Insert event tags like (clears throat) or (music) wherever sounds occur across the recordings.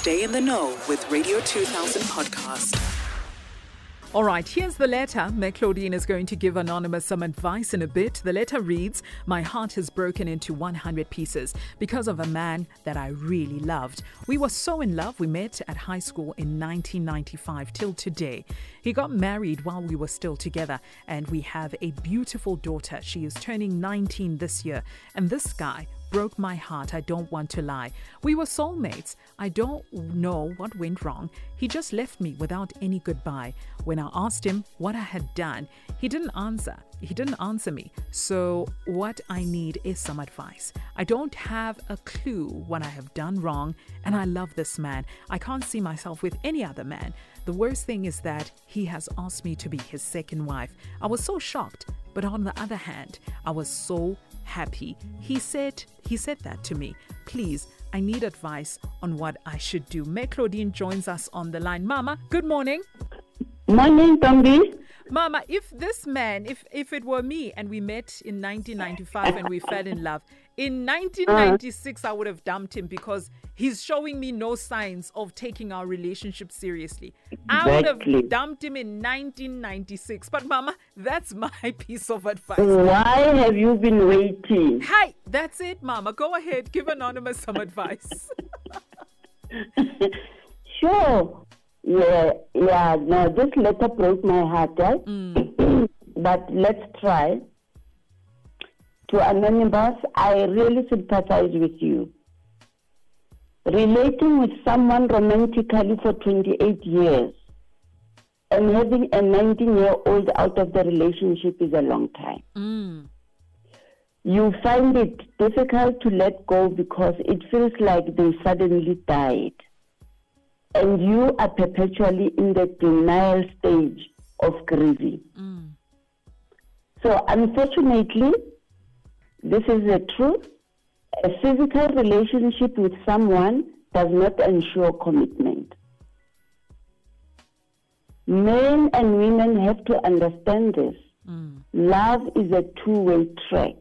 Stay in the know with Radio 2000 podcast. All right, here's the letter. Meg Claudine is going to give Anonymous some advice in a bit. The letter reads My heart has broken into 100 pieces because of a man that I really loved. We were so in love, we met at high school in 1995 till today. He got married while we were still together, and we have a beautiful daughter. She is turning 19 this year. And this guy broke my heart. I don't want to lie. We were soulmates. I don't know what went wrong. He just left me without any goodbye. When I asked him what I had done, he didn't answer. He didn't answer me. So, what I need is some advice. I don't have a clue what I have done wrong, and I love this man. I can't see myself with any other man. The worst thing is that he has asked me to be his second wife. I was so shocked, but on the other hand, I was so happy. He said he said that to me. Please, I need advice on what I should do. Meg Claudine joins us on the line. Mama, good morning. Morning, Ntombi. Mama, if this man, if if it were me and we met in 1995 and we fell in love, in uh-huh. 1996 I would have dumped him because he's showing me no signs of taking our relationship seriously. I would have dumped him in 1996. But Mama, that's (laughs) my piece of advice. Why have you been waiting? Hi, that's it, Mama. Go ahead, give Anonymous some (laughs) advice. Sure. Yeah, yeah. No, this letter broke my heart, right? Mm. (clears throat) but let's try. To Anonymous, I really sympathize with you. Relating with someone romantically for 28 years and having a 19 year old out of the relationship is a long time. Mm. you find it difficult to let go because it feels like they suddenly died. And you are perpetually in the denial stage of grieving. Mm. So, unfortunately, this is the truth. A physical relationship with someone does not ensure commitment. Men and women have to understand this. Mm. Love is a two way track.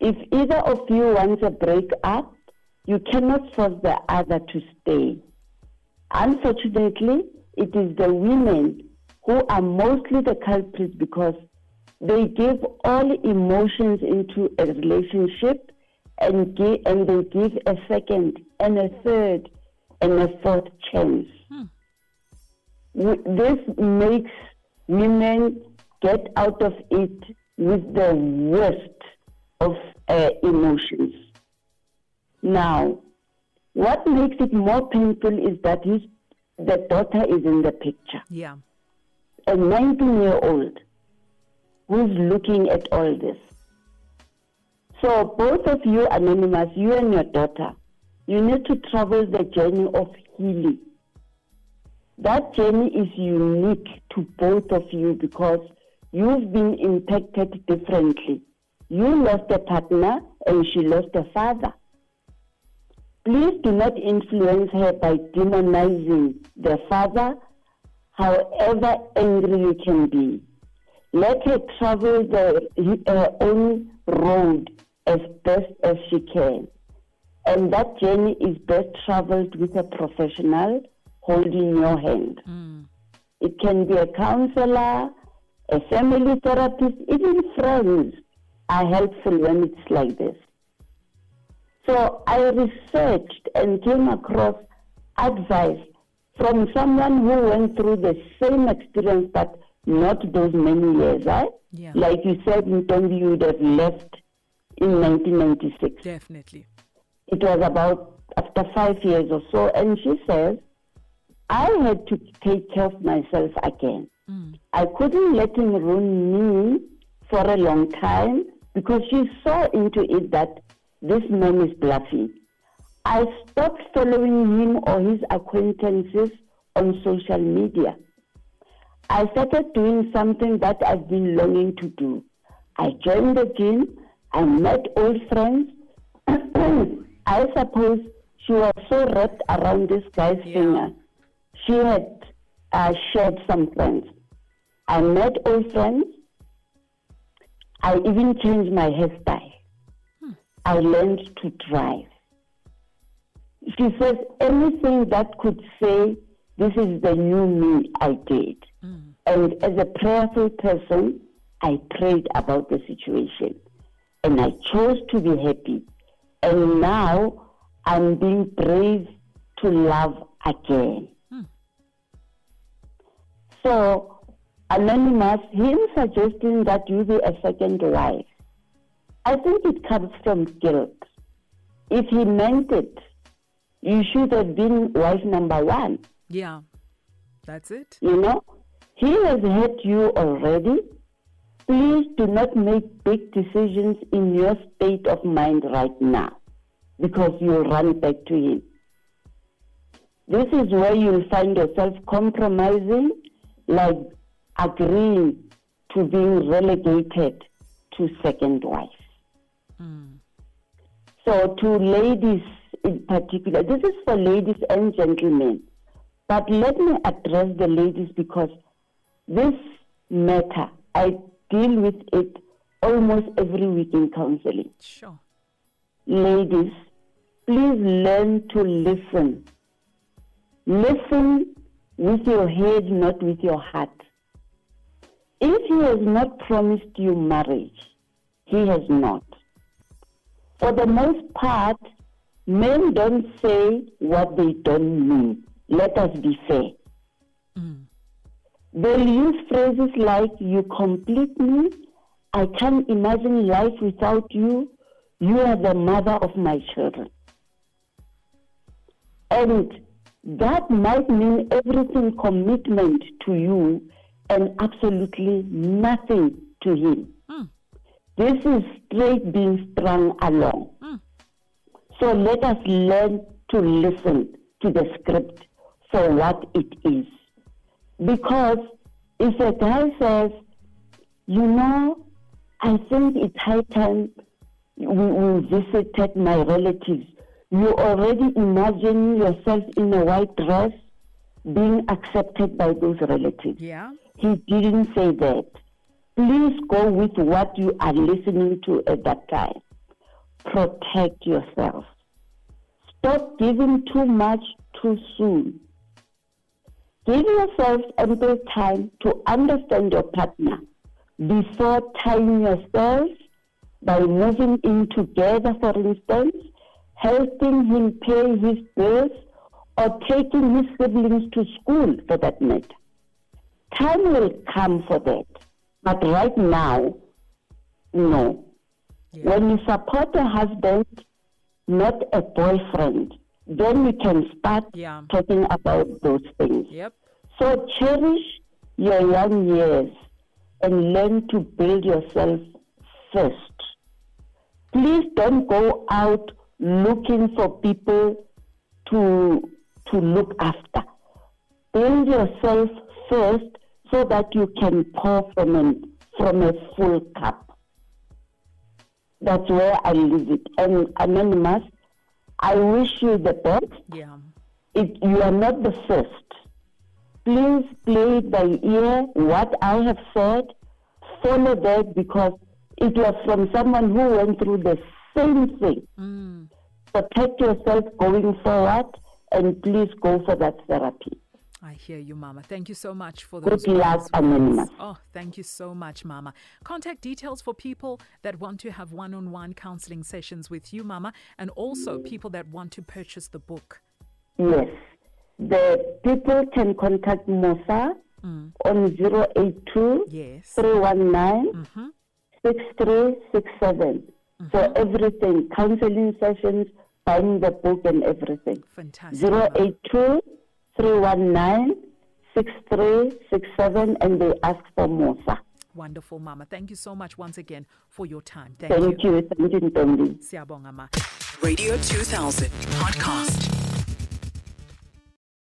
If either of you wants a break up, you cannot force the other to stay. Unfortunately, it is the women who are mostly the culprits because they give all emotions into a relationship and, give, and they give a second and a third and a fourth chance. W- This makes women get out of it with the worst of uh, emotions. Now, what makes it more painful is that his, the daughter is in the picture. Yeah. A 19 year old who's looking at all this. So, both of you, Anonymous, you and your daughter, you need to travel the journey of healing. That journey is unique to both of you because you've been impacted differently. You lost a partner and she lost a father. Please do not influence her by demonizing the father, however angry you can be. Let her travel the, her own road as best as she can. And that journey is best traveled with a professional holding your hand. Mm. It can be a counselor, a family therapist, even friends are helpful when it's like this. So I researched and came across advice from someone who went through the same experience but not those many years, right? Yeah. Like you said, Ntombi, you would have left in 1996 Definitely. it was about after five years or so, and she says, I had to take care of myself again. Mm. I couldn't let him ruin me for a long time because she saw into it that this man is bluffing. I stopped following him or his acquaintances on social media. I started doing something that I've been longing to do. I joined the gym, I met old friends. (clears throat) I suppose she was so wrapped around this guy's Yeah. finger. She had uh, shared some friends. I met old friends. I even changed my hairstyle. I learned to drive. She says anything that could say, this is the new me I did. And as a prayerful person, I prayed about the situation. And I chose to be happy. And now I'm being brave to love again. Hmm. So, Anonymous, him suggesting that you be a second wife, I think it comes from guilt. If he meant it, you should have been wife number one. Yeah. That's it. You know, he has hurt you already. Please do not make big decisions in your state of mind right now because you'll run back to him. This is where you'll find yourself compromising, like agreeing to being relegated to second wife. Hmm. So, to ladies in particular, this is for ladies and gentlemen. But let me address the ladies because this matter, I deal with it almost every week in counseling. Sure. Ladies, please learn to listen. Listen with your head, not with your heart. If he has not promised you marriage, he has not. For the most part, men don't say what they don't mean. Let us be fair. They'll use phrases like, You complete me. I can't imagine life without you. You are the mother of my children. And that might mean everything commitment to you and absolutely nothing to him. Hmm. This is straight being strung along. Hmm. So let us learn to listen to the script for what it is. Because if a guy says, you know, I think it's high time we, we visited my relatives, you already imagine yourself in a white dress being accepted by those relatives. Yeah. He didn't say that. Please go with what you are listening to at that time. Protect yourself. Stop giving too much too soon. Give yourself ample time to understand your partner before tying yourself by moving in together, for instance, helping him pay his bills, or taking his siblings to school for that matter. Time will come for that. But right now, no. When you support a husband, not a boyfriend, then we can start Yeah. talking about those things. Yep. So cherish your young years and learn to build yourself first. Please don't go out looking for people to to look after. Build yourself first so that you can pour from a, from a full cup. That's where I leave it. And Anonymous, I wish you the best Yeah. it, you are not the first. Please play it by ear what I have said. Follow that because it was from someone who went through the same thing. Mm. Protect yourself going forward and please go for that therapy. I hear you, Mama. Thank you so much for Good those luck, wise Anonymous. Oh, thank you so much, Mama. Contact details for people that want to have one on one counseling sessions with you, Mama, and also people that want to purchase the book. Yes. The people can contact Mosa mm. on 082 Yes. 319 mm-hmm. 6367 for mm-hmm. everything, counseling sessions, buying the book and everything. Fantastic. Mama. 082 319 6367 and they ask for Mosa. Wonderful, Mama. Thank you so much once again for your time. Thank, Thank you. Thank you, Ntombi. Siyabonga, Ma. Radio 2000 podcast.